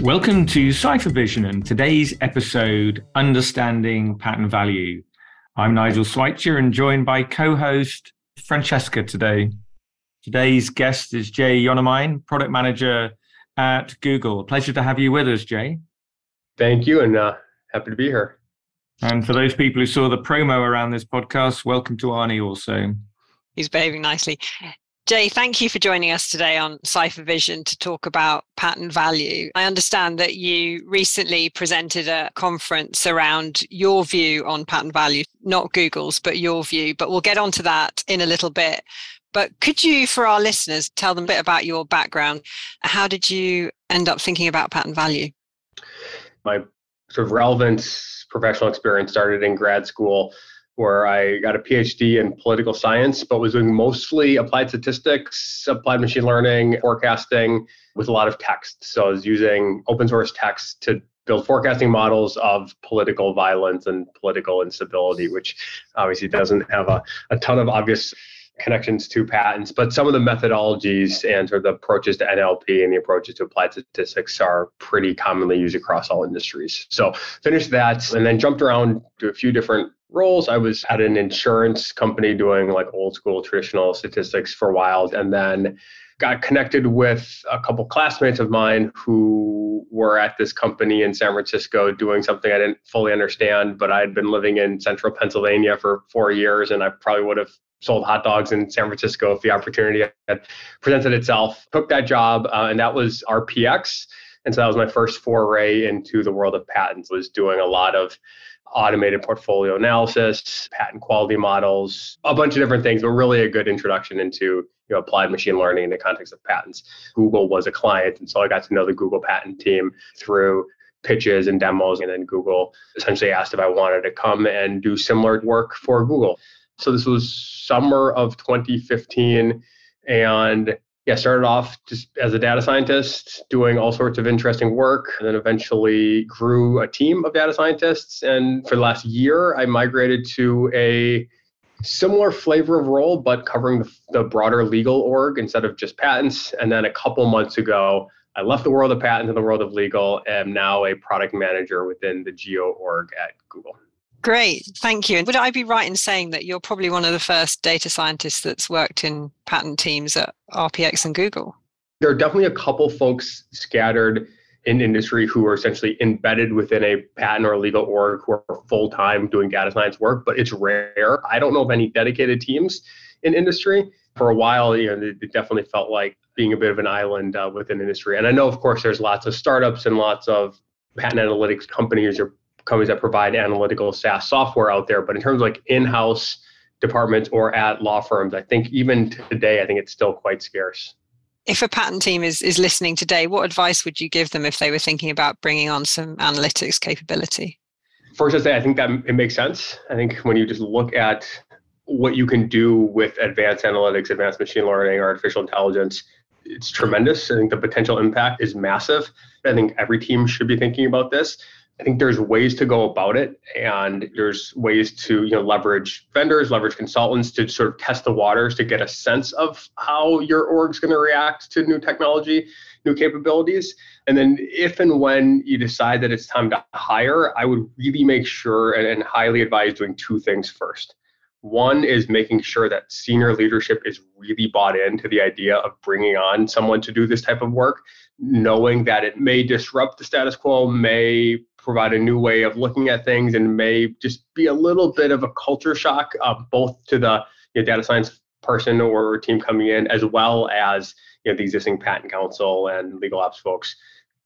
Welcome to Cipher Vision and today's episode, Understanding Patent Value. I'm Nigel Swycher and joined by co host Francesca today. Today's guest is Jay Yonamine, product manager at Google. Pleasure to have you with us, Jay. Thank you, and uh, happy to be here. And for those people who saw the promo around this podcast, welcome to Arnie also. He's behaving nicely. Jay, thank you for joining us today on Cipher Vision to talk about patent value. I understand that you recently presented a conference around your view on patent value, not Google's, but your view. But we'll get onto that in a little bit. But could you, for our listeners, tell them a bit about your background? How did you end up thinking about patent value? My sort of relevant professional experience started in grad school where I got a PhD in political science, but was doing mostly applied statistics, applied machine learning, forecasting with a lot of text. So I was using open source text to build forecasting models of political violence and political instability, which obviously doesn't have a, a ton of obvious connections to patents, but some of the methodologies and sort of the approaches to NLP and the approaches to applied statistics are pretty commonly used across all industries. So finished that and then jumped around to a few different roles. I was at an insurance company doing like old school traditional statistics for a while and then got connected with a couple classmates of mine who were at this company in San Francisco doing something I didn't fully understand, but I had been living in central Pennsylvania for four years and I probably would have sold hot dogs in San Francisco if the opportunity had presented itself. Took that job, uh, and that was RPX. And so that was my first foray into the world of patents. Was doing a lot of automated portfolio analysis, patent quality models, a bunch of different things, but really a good introduction into you know, applied machine learning in the context of patents. Google was a client, and so I got to know the Google patent team through pitches and demos, and then Google essentially asked if I wanted to come and do similar work for Google. So this was summer of 2015. And yeah, started off just as a data scientist, doing all sorts of interesting work, and then eventually grew a team of data scientists. And for the last year, I migrated to a similar flavor of role, but covering the, the broader legal org instead of just patents. And then a couple months ago, I left the world of patents and the world of legal, and am now a product manager within the Geo org at Google. Great, thank you. And would I be right in saying that you're probably one of the first data scientists that's worked in patent teams at RPX and Google? There are definitely a couple folks scattered in industry who are essentially embedded within a patent or legal org who are full time doing data science work, but it's rare. I don't know of any dedicated teams in industry. For a while, you know, it definitely felt like being a bit of an island uh, within industry. And I know, of course, there's lots of startups and lots of patent analytics companies or companies that provide analytical SaaS software out there. But in terms of like in-house departments or at law firms, I think even today, I think it's still quite scarce. If a patent team is, is listening today, what advice would you give them if they were thinking about bringing on some analytics capability? First, I say I think that it makes sense. I think when you just look at what you can do with advanced analytics, advanced machine learning, artificial intelligence, it's tremendous. I think the potential impact is massive. I think every team should be thinking about this. I think there's ways to go about it, and there's ways to you know leverage vendors, leverage consultants to sort of test the waters to get a sense of how your org's going to react to new technology, new capabilities. And then if and when you decide that it's time to hire, I would really make sure and, and highly advise doing two things first. One is making sure that senior leadership is really bought into the idea of bringing on someone to do this type of work, knowing that it may disrupt the status quo, may provide a new way of looking at things and may just be a little bit of a culture shock, uh, both to the you know, data science person or team coming in, as well as you know, the existing patent counsel and legal ops folks.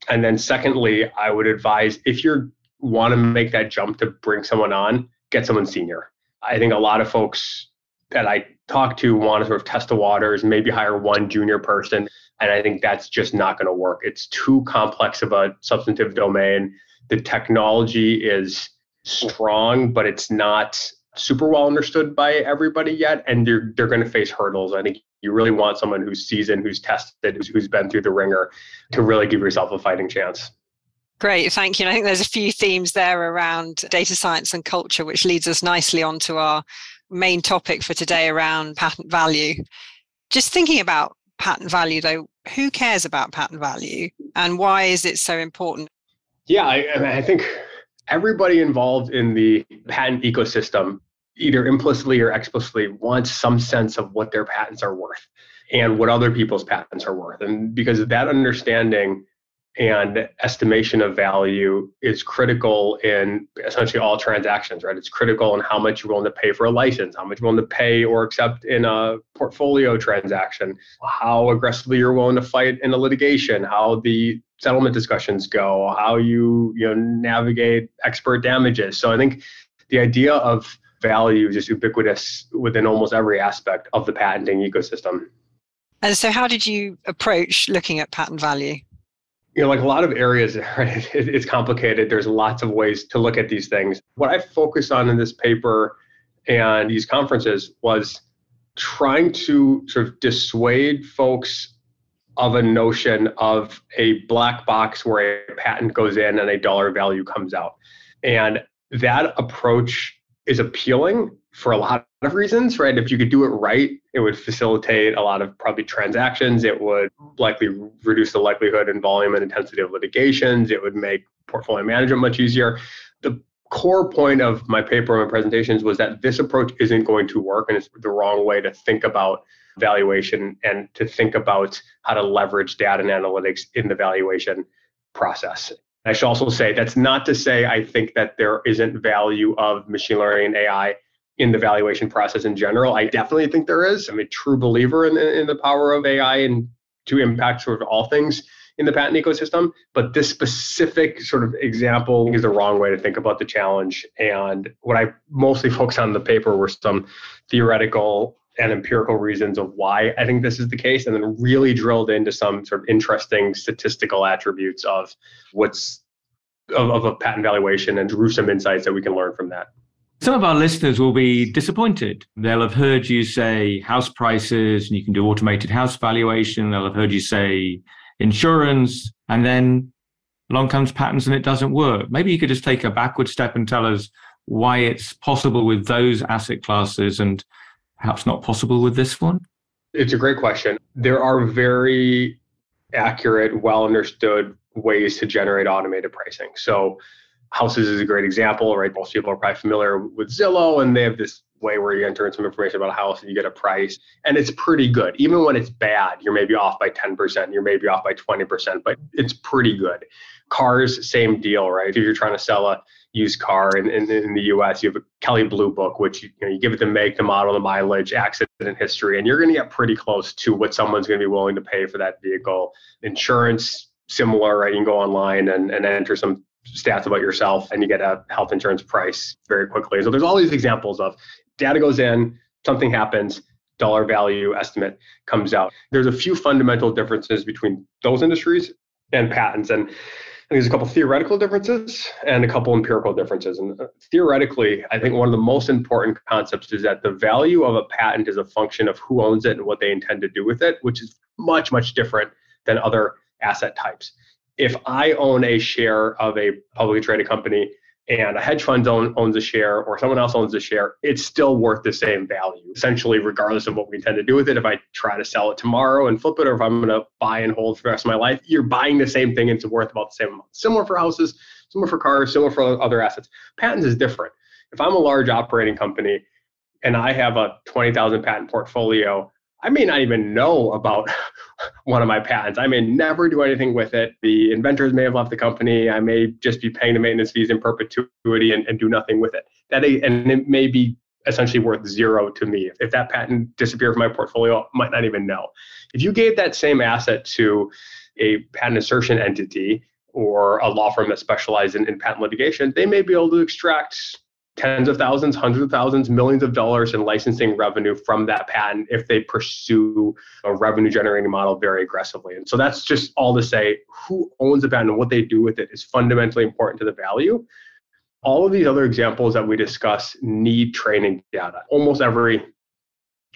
And then secondly, I would advise if you want to make that jump to bring someone on, get someone senior. I think a lot of folks that I talk to want to sort of test the waters, maybe hire one junior person. And I think that's just not going to work. It's too complex of a substantive domain the technology is strong, but it's not super well understood by everybody yet, and they're they're going to face hurdles. I think you really want someone who's seasoned, who's tested, who's, who's been through the ringer, to really give yourself a fighting chance. Great, thank you. And I think there's a few themes there around data science and culture, which leads us nicely onto our main topic for today around patent value. Just thinking about patent value, though, who cares about patent value and why is it so important? Yeah, I, I think everybody involved in the patent ecosystem, either implicitly or explicitly, wants some sense of what their patents are worth and what other people's patents are worth. And because that understanding, and estimation of value is critical in essentially all transactions, right? It's critical in how much you're willing to pay for a license, how much you're willing to pay or accept in a portfolio transaction, how aggressively you're willing to fight in a litigation, how the settlement discussions go, how you you know navigate expert damages. So I think the idea of value is just ubiquitous within almost every aspect of the patenting ecosystem. And so, how did you approach looking at patent value? you know, like a lot of areas, right, it's complicated. There's lots of ways to look at these things. What I focused on in this paper and these conferences was trying to sort of dissuade folks of a notion of a black box where a patent goes in and a dollar value comes out. And that approach is appealing for a lot of reasons, right? If you could do it right, it would facilitate a lot of probably transactions. It would likely reduce the likelihood and volume and intensity of litigations. It would make portfolio management much easier. The core point of my paper and my presentations was that this approach isn't going to work and it's the wrong way to think about valuation and to think about how to leverage data and analytics in the valuation process. I should also say that's not to say I think that there isn't value of machine learning and AI in the valuation process in general. I definitely think there is. I'm a true believer in, in the power of AI and to impact sort of all things in the patent ecosystem. But this specific sort of example is the wrong way to think about the challenge. And what I mostly focused on in the paper were some theoretical and empirical reasons of why I think this is the case, and then really drilled into some sort of interesting statistical attributes of what's of, of a patent valuation and drew some insights that we can learn from that. Some of our listeners will be disappointed. They'll have heard you say house prices and you can do automated house valuation. They'll have heard you say insurance, and then along comes patents and it doesn't work. Maybe you could just take a backward step and tell us why it's possible with those asset classes and perhaps not possible with this one. It's a great question. There are very accurate, well understood ways to generate automated pricing. So houses is a great example, right? Most people are probably familiar with Zillow, and they have this way where you enter in some information about a house and you get a price, and it's pretty good. Even when it's bad, you're maybe off by 10%, you're maybe off by 20%, but it's pretty good. Cars, same deal, right? If you're trying to sell a used car in, in, in the US, you have a Kelley Blue Book, which you, you, know, you give it the make, the model, the mileage, accident history, and you're going to get pretty close to what someone's going to be willing to pay for that vehicle. Insurance, similar, right? You can go online and, and enter some stats about yourself and you get a health insurance price very quickly. So there's all these examples of data goes in, something happens, dollar value estimate comes out. There's a few fundamental differences between those industries and patents. And there's a couple theoretical differences and a couple empirical differences. And uh, theoretically, I think one of the most important concepts is that the value of a patent is a function of who owns it and what they intend to do with it, which is much, much different than other asset types if I own a share of a publicly traded company and a hedge fund own, owns a share or someone else owns a share, it's still worth the same value, essentially, regardless of what we intend to do with it. If I try to sell it tomorrow and flip it, or if I'm going to buy and hold for the rest of my life, you're buying the same thing. and It's worth about the same amount. Similar for houses, similar for cars, similar for other assets. Patents is different. If I'm a large operating company and I have a 20,000 patent portfolio, I may not even know about one of my patents. I may never do anything with it. The inventors may have left the company. I may just be paying the maintenance fees in perpetuity and, and do nothing with it. That and it may be essentially worth zero to me. If that patent disappeared from my portfolio, I might not even know. If you gave that same asset to a patent assertion entity or a law firm that specializes in, in patent litigation, they may be able to extract tens of thousands, hundreds of thousands, millions of dollars in licensing revenue from that patent if they pursue a revenue generating model very aggressively. And so that's just all to say who owns the patent and what they do with it is fundamentally important to the value. All of these other examples that we discuss need training data. Almost every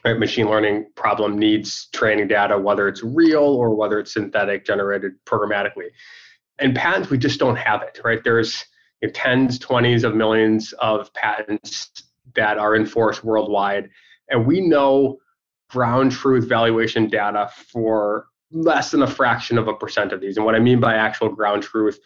right, machine learning problem needs training data, whether it's real or whether it's synthetic generated programmatically. And patents, we just don't have it, right? There's you know, tens, twenties of millions of patents that are enforced worldwide. And we know ground truth valuation data for less than a fraction of a percent of these. And what I mean by actual ground truth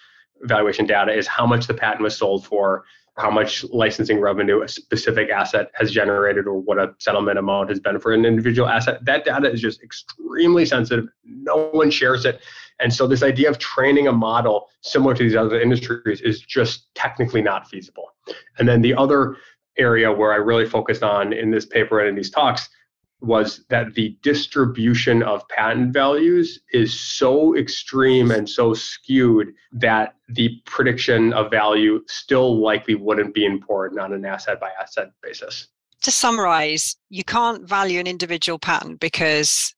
valuation data is how much the patent was sold for, how much licensing revenue a specific asset has generated, or what a settlement amount has been for an individual asset. That data is just extremely sensitive. No one shares it. And so, this idea of training a model similar to these other industries is just technically not feasible. And then the other area where I really focused on in this paper and in these talks was that the distribution of patent values is so extreme and so skewed that the prediction of value still likely wouldn't be important on an asset by asset basis. To summarize, you can't value an individual patent because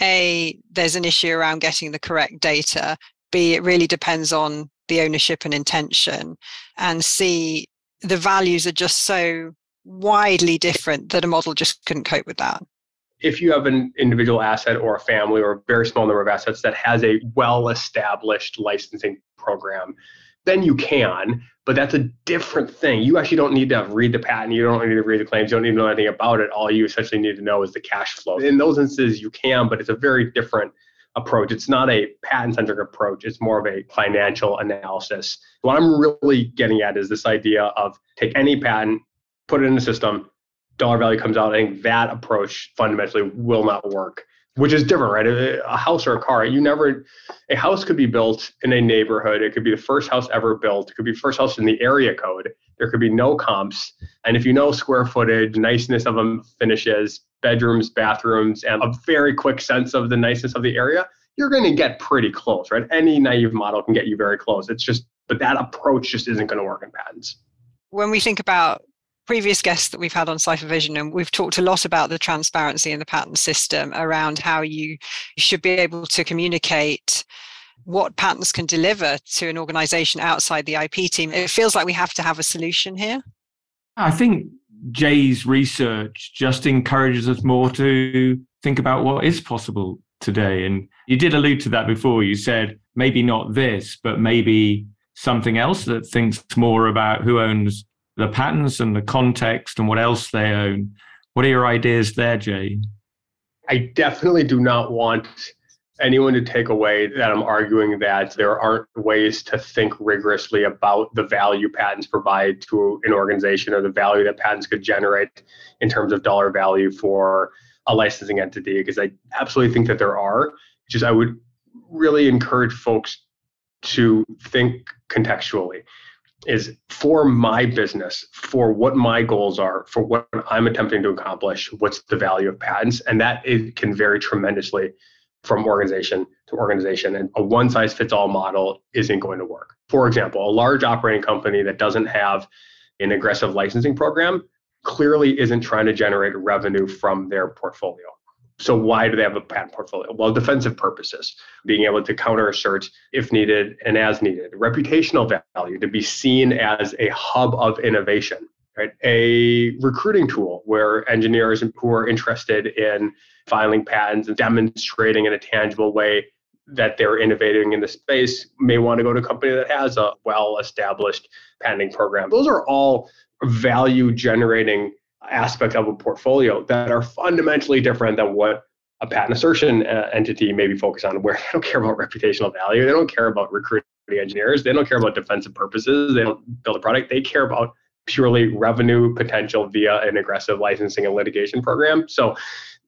A, there's an issue around getting the correct data, B, it really depends on the ownership and intention, and C, the values are just so widely different that a model just couldn't cope with that if you have an individual asset or a family or a very small number of assets that has a well established licensing program, then you can, but that's a different thing. You actually don't need to read the patent. You don't need to read the claims. You don't need to know anything about it. All you essentially need to know is the cash flow. In those instances, you can, but it's a very different approach. It's not a patent centric approach, it's more of a financial analysis. What I'm really getting at is this idea of take any patent, put it in the system, dollar value comes out, I think that approach fundamentally will not work, which is different, right? A house or a car, you never, a house could be built in a neighborhood. It could be the first house ever built. It could be first house in the area code. There could be no comps. And if you know square footage, niceness of them finishes, bedrooms, bathrooms, and a very quick sense of the niceness of the area, you're going to get pretty close, right? Any naive model can get you very close. It's just, but that approach just isn't going to work in patents. When we think about previous guests that we've had on Cipher Vision, and we've talked a lot about the transparency in the patent system around how you should be able to communicate what patents can deliver to an organization outside the IP team. It feels like we have to have a solution here. I think Jay's research just encourages us more to think about what is possible today. And you did allude to that before. You said maybe not this, but maybe something else that thinks more about who owns the patents and the context and what else they own. What are your ideas there, Jay? I definitely do not want anyone to take away that I'm arguing that there aren't ways to think rigorously about the value patents provide to an organization or the value that patents could generate in terms of dollar value for a licensing entity, because I absolutely think that there are. Just I would really encourage folks to think contextually is for my business, for what my goals are, for what I'm attempting to accomplish, what's the value of patents? And that it can vary tremendously from organization to organization. And a one size fits all model isn't going to work. For example, a large operating company that doesn't have an aggressive licensing program clearly isn't trying to generate revenue from their portfolio. So why do they have a patent portfolio? Well, defensive purposes, being able to counter assert if needed and as needed. Reputational value to be seen as a hub of innovation, right? A recruiting tool where engineers who are interested in filing patents and demonstrating in a tangible way that they're innovating in the space may want to go to a company that has a well-established patenting program. Those are all value generating aspects of a portfolio that are fundamentally different than what a patent assertion uh, entity may be focused on, where they don't care about reputational value, they don't care about recruiting engineers, they don't care about defensive purposes, they don't build a product, they care about purely revenue potential via an aggressive licensing and litigation program. So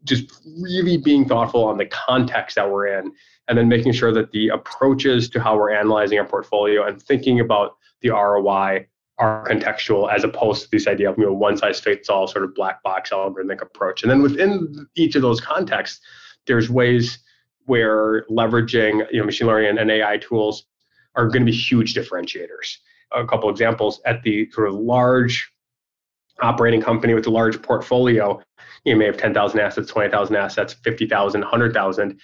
just really being thoughtful on the context that we're in and then making sure that the approaches to how we're analyzing our portfolio and thinking about the ROI are contextual as opposed to this idea of you know one size fits all sort of black box algorithmic approach. And then within each of those contexts, there's ways where leveraging you know machine learning and AI tools are going to be huge differentiators. A couple examples at the sort of large operating company with a large portfolio, you may have 10,000 assets, 20,000 assets, 50,000, 100,000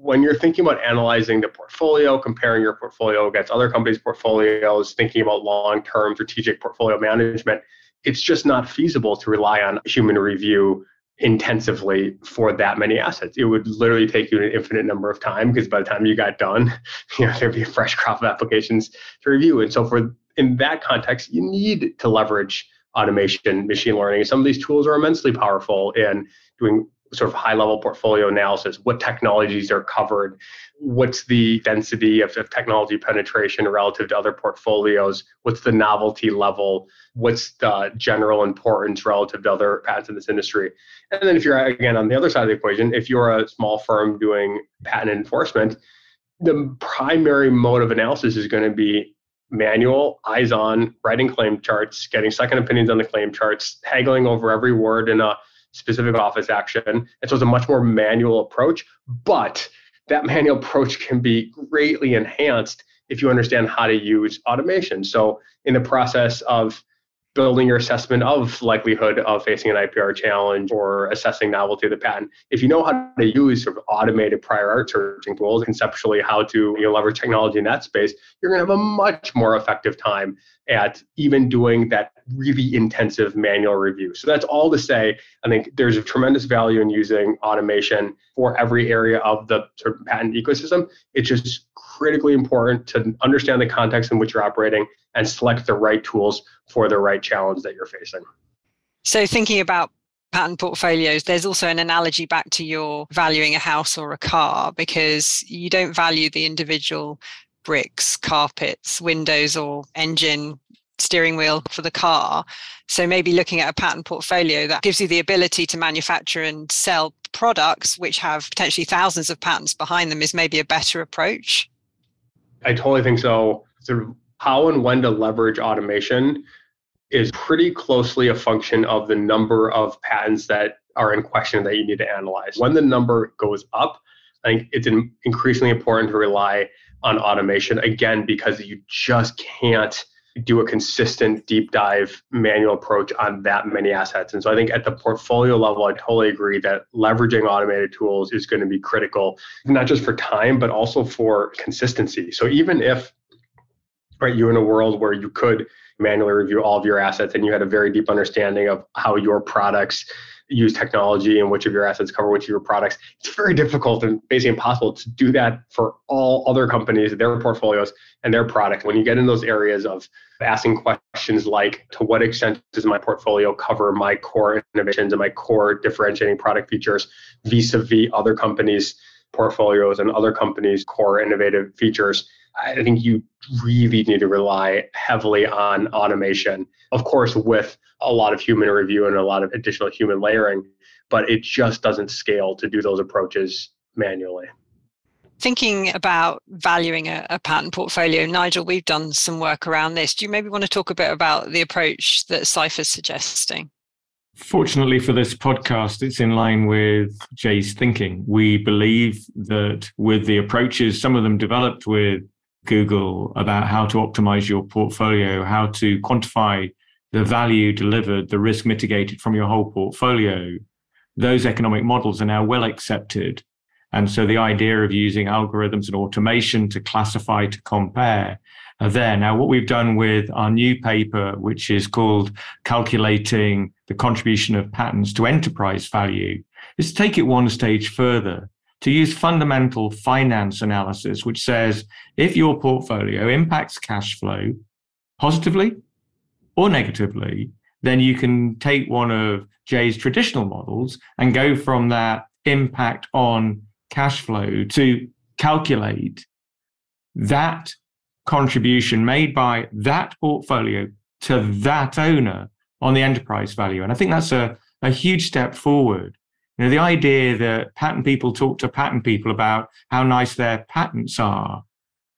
when you're thinking about analyzing the portfolio, comparing your portfolio against other companies' portfolios, thinking about long term strategic portfolio management, it's just not feasible to rely on human review intensively for that many assets. It would literally take you an infinite number of time because by the time you got done, you know, there'd be a fresh crop of applications to review. And so for in that context, you need to leverage automation, machine learning. Some of these tools are immensely powerful in doing sort of high level portfolio analysis, what technologies are covered, what's the density of, of, technology penetration relative to other portfolios, what's the novelty level, what's the general importance relative to other patents in this industry. And then if you're again on the other side of the equation, if you're a small firm doing patent enforcement, the primary mode of analysis is going to be manual, eyes on, writing claim charts, getting second opinions on the claim charts, haggling over every word in a specific office action. And so it's a much more manual approach, but that manual approach can be greatly enhanced if you understand how to use automation. So in the process of building your assessment of likelihood of facing an IPR challenge or assessing novelty of the patent. If you know how to use sort of automated prior art searching tools, conceptually how to you know, leverage technology in that space, you're going to have a much more effective time at even doing that really intensive manual review. So that's all to say, I think there's a tremendous value in using automation for every area of the sort of patent ecosystem. It's just critically important to understand the context in which you're operating and select the right tools for the right challenge that you're facing. So, thinking about patent portfolios, there's also an analogy back to your valuing a house or a car because you don't value the individual bricks, carpets, windows, or engine steering wheel for the car. So maybe looking at a patent portfolio that gives you the ability to manufacture and sell products which have potentially thousands of patents behind them is maybe a better approach. I totally think so. Sort of how and when to leverage automation is pretty closely a function of the number of patents that are in question that you need to analyze. When the number goes up, I think it's increasingly important to rely on automation again because you just can't do a consistent deep dive manual approach on that many assets. And so I think at the portfolio level, I totally agree that leveraging automated tools is going to be critical, not just for time, but also for consistency. So even if right you're in a world where you could manually review all of your assets and you had a very deep understanding of how your products use technology and which of your assets cover which of your products. It's very difficult and basically impossible to do that for all other companies, their portfolios, and their products. When you get in those areas of asking questions like, to what extent does my portfolio cover my core innovations and my core differentiating product features vis a vis other companies' portfolios and other companies' core innovative features? I think you really need to rely heavily on automation, of course, with a lot of human review and a lot of additional human layering, but it just doesn't scale to do those approaches manually. Thinking about valuing a, a, patent portfolio, Nigel, we've done some work around this. Do you maybe want to talk a bit about the approach that Cipher's suggesting? Fortunately for this podcast, it's in line with Jay's thinking. We believe that with the approaches, some of them developed with Google about how to optimize your portfolio, how to quantify the value delivered, the risk mitigated from your whole portfolio. Those economic models are now well accepted. And so the idea of using algorithms and automation to classify, to compare are there. Now, what we've done with our new paper, which is called Calculating the Contribution of Patents to Enterprise Value, is to take it one stage further to use fundamental finance analysis, which says if your portfolio impacts cash flow positively or negatively, then you can take one of Jay's traditional models and go from that impact on cash flow to calculate that contribution made by that portfolio to that owner on the enterprise value. And I think that's a, a huge step forward you know, the idea that patent people talk to patent people about how nice their patents are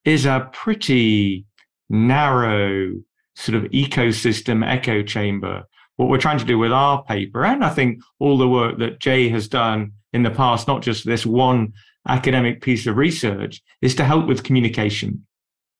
is a pretty narrow sort of ecosystem echo chamber. What we're trying to do with our paper, and I think all the work that Jay has done in the past, not just this one academic piece of research, is to help with communication.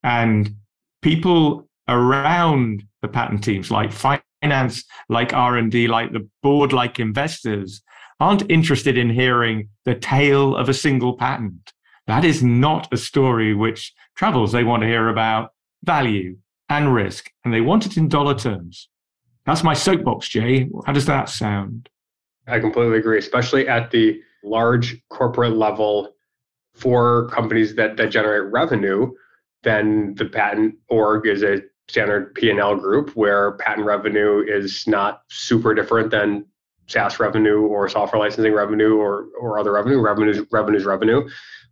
And people around the patent teams, like finance, like R&D, like the board, like investors, aren't interested in hearing the tale of a single patent. That is not a story which travels. They want to hear about value and risk, and they want it in dollar terms. That's my soapbox, Jay. How does that sound? I completely agree, especially at the large corporate level for companies that, that generate revenue, then the patent org is a standard P&L group where patent revenue is not super different than SaaS revenue or software licensing revenue or, or other revenue. Revenues, revenues, revenue.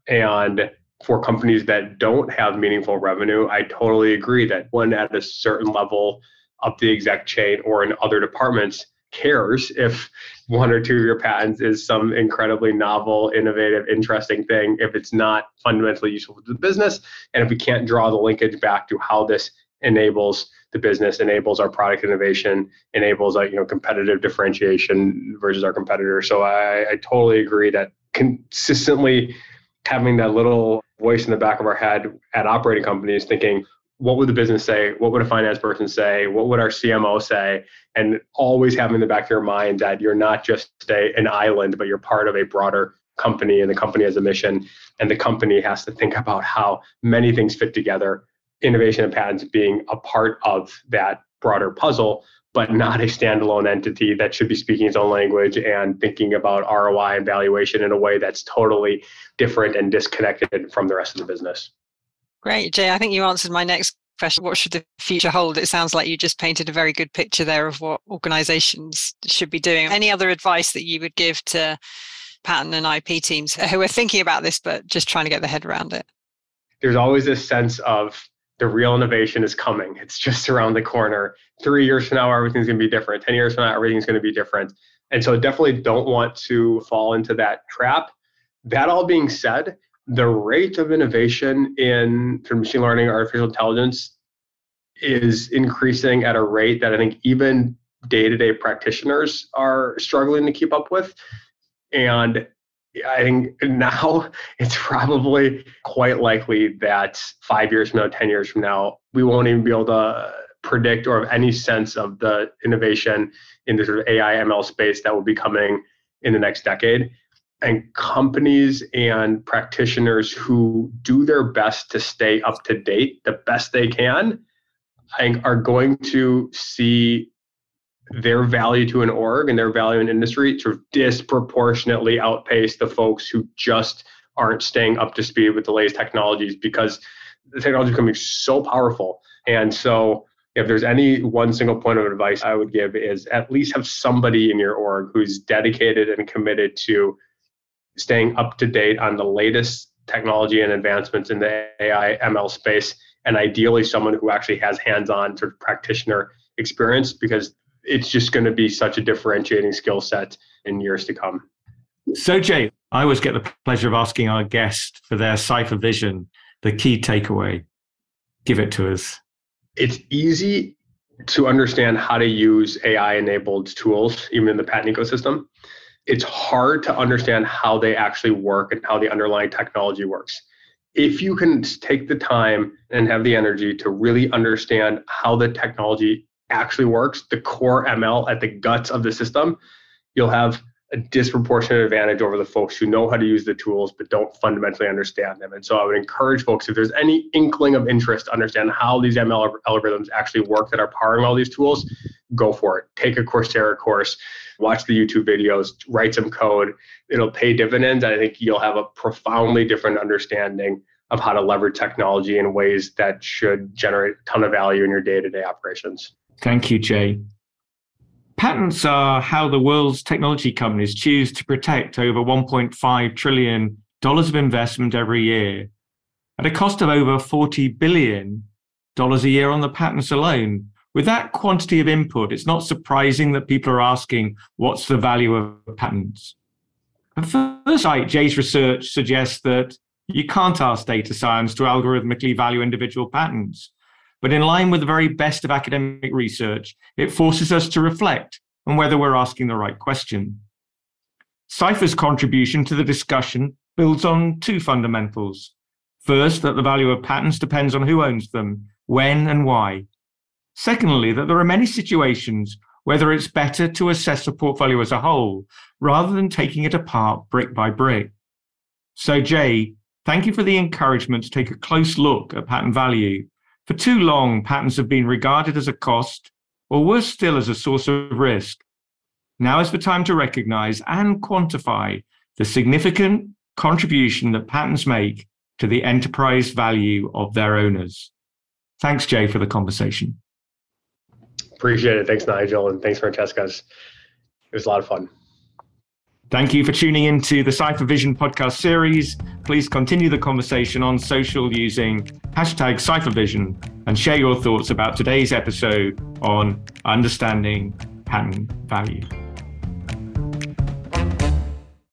And for companies that don't have meaningful revenue, I totally agree that one at a certain level up the exec chain or in other departments cares if one or two of your patents is some incredibly novel, innovative, interesting thing, if it's not fundamentally useful to the business, and if we can't draw the linkage back to how this enables the business, enables our product innovation, enables a you know competitive differentiation versus our competitors. So I, I totally agree that consistently having that little voice in the back of our head at operating companies thinking what would the business say? What would a finance person say? What would our CMO say? And always having in the back of your mind that you're not just a, an island, but you're part of a broader company and the company has a mission and the company has to think about how many things fit together, innovation and patents being a part of that broader puzzle, but not a standalone entity that should be speaking its own language and thinking about ROI and valuation in a way that's totally different and disconnected from the rest of the business. Great, Jay. I think you answered my next question. What should the future hold? It sounds like you just painted a very good picture there of what organizations should be doing. Any other advice that you would give to patent and IP teams who are thinking about this, but just trying to get their head around it? There's always this sense of the real innovation is coming. It's just around the corner. Three years from now, everything's going to be different. 10 years from now, everything's going to be different. And so definitely don't want to fall into that trap. That all being said, the rate of innovation in machine learning, artificial intelligence is increasing at a rate that I think even day to day practitioners are struggling to keep up with. And I think now it's probably quite likely that five years from now, 10 years from now, we won't even be able to predict or have any sense of the innovation in the sort of AI ML space that will be coming in the next decade. And companies and practitioners who do their best to stay up to date the best they can I think are going to see their value to an org and their value in industry sort of disproportionately outpace the folks who just aren't staying up to speed with the latest technologies because the technology is becoming so powerful. And so if there's any one single point of advice I would give is at least have somebody in your org who's dedicated and committed to staying up to date on the latest technology and advancements in the AI ML space, and ideally someone who actually has hands-on sort of practitioner experience because it's just going to be such a differentiating skill set in years to come. So, Jay, I always get the pleasure of asking our guest for their cipher vision, the key takeaway. Give it to us. It's easy to understand how to use AI enabled tools, even in the patent ecosystem it's hard to understand how they actually work and how the underlying technology works. If you can take the time and have the energy to really understand how the technology actually works, the core ML at the guts of the system, you'll have a disproportionate advantage over the folks who know how to use the tools but don't fundamentally understand them. And so I would encourage folks if there's any inkling of interest to understand how these ML algorithms actually work that are powering all these tools, go for it. Take a Coursera course watch the YouTube videos, write some code. It'll pay dividends. I think you'll have a profoundly different understanding of how to leverage technology in ways that should generate a ton of value in your day to day operations. Thank you, Jay. Patents are how the world's technology companies choose to protect over $1.5 trillion of investment every year at a cost of over $40 billion a year on the patents alone. With that quantity of input, it's not surprising that people are asking, what's the value of patents? At first sight, Jay's research suggests that you can't ask data science to algorithmically value individual patents. But in line with the very best of academic research, it forces us to reflect on whether we're asking the right question. Cipher's contribution to the discussion builds on two fundamentals. First, that the value of patents depends on who owns them, when, and why. Secondly, that there are many situations whether it's better to assess a portfolio as a whole rather than taking it apart brick by brick. So, Jay, thank you for the encouragement to take a close look at patent value. For too long, patents have been regarded as a cost, or worse still, as a source of risk. Now is the time to recognize and quantify the significant contribution that patents make to the enterprise value of their owners. Thanks, Jay, for the conversation. Appreciate it. Thanks, Nigel, and thanks, Francesca. It was a lot of fun. Thank you for tuning into the Cipher Vision podcast series. Please continue the conversation on social using hashtag CipherVision and share your thoughts about today's episode on understanding patent value.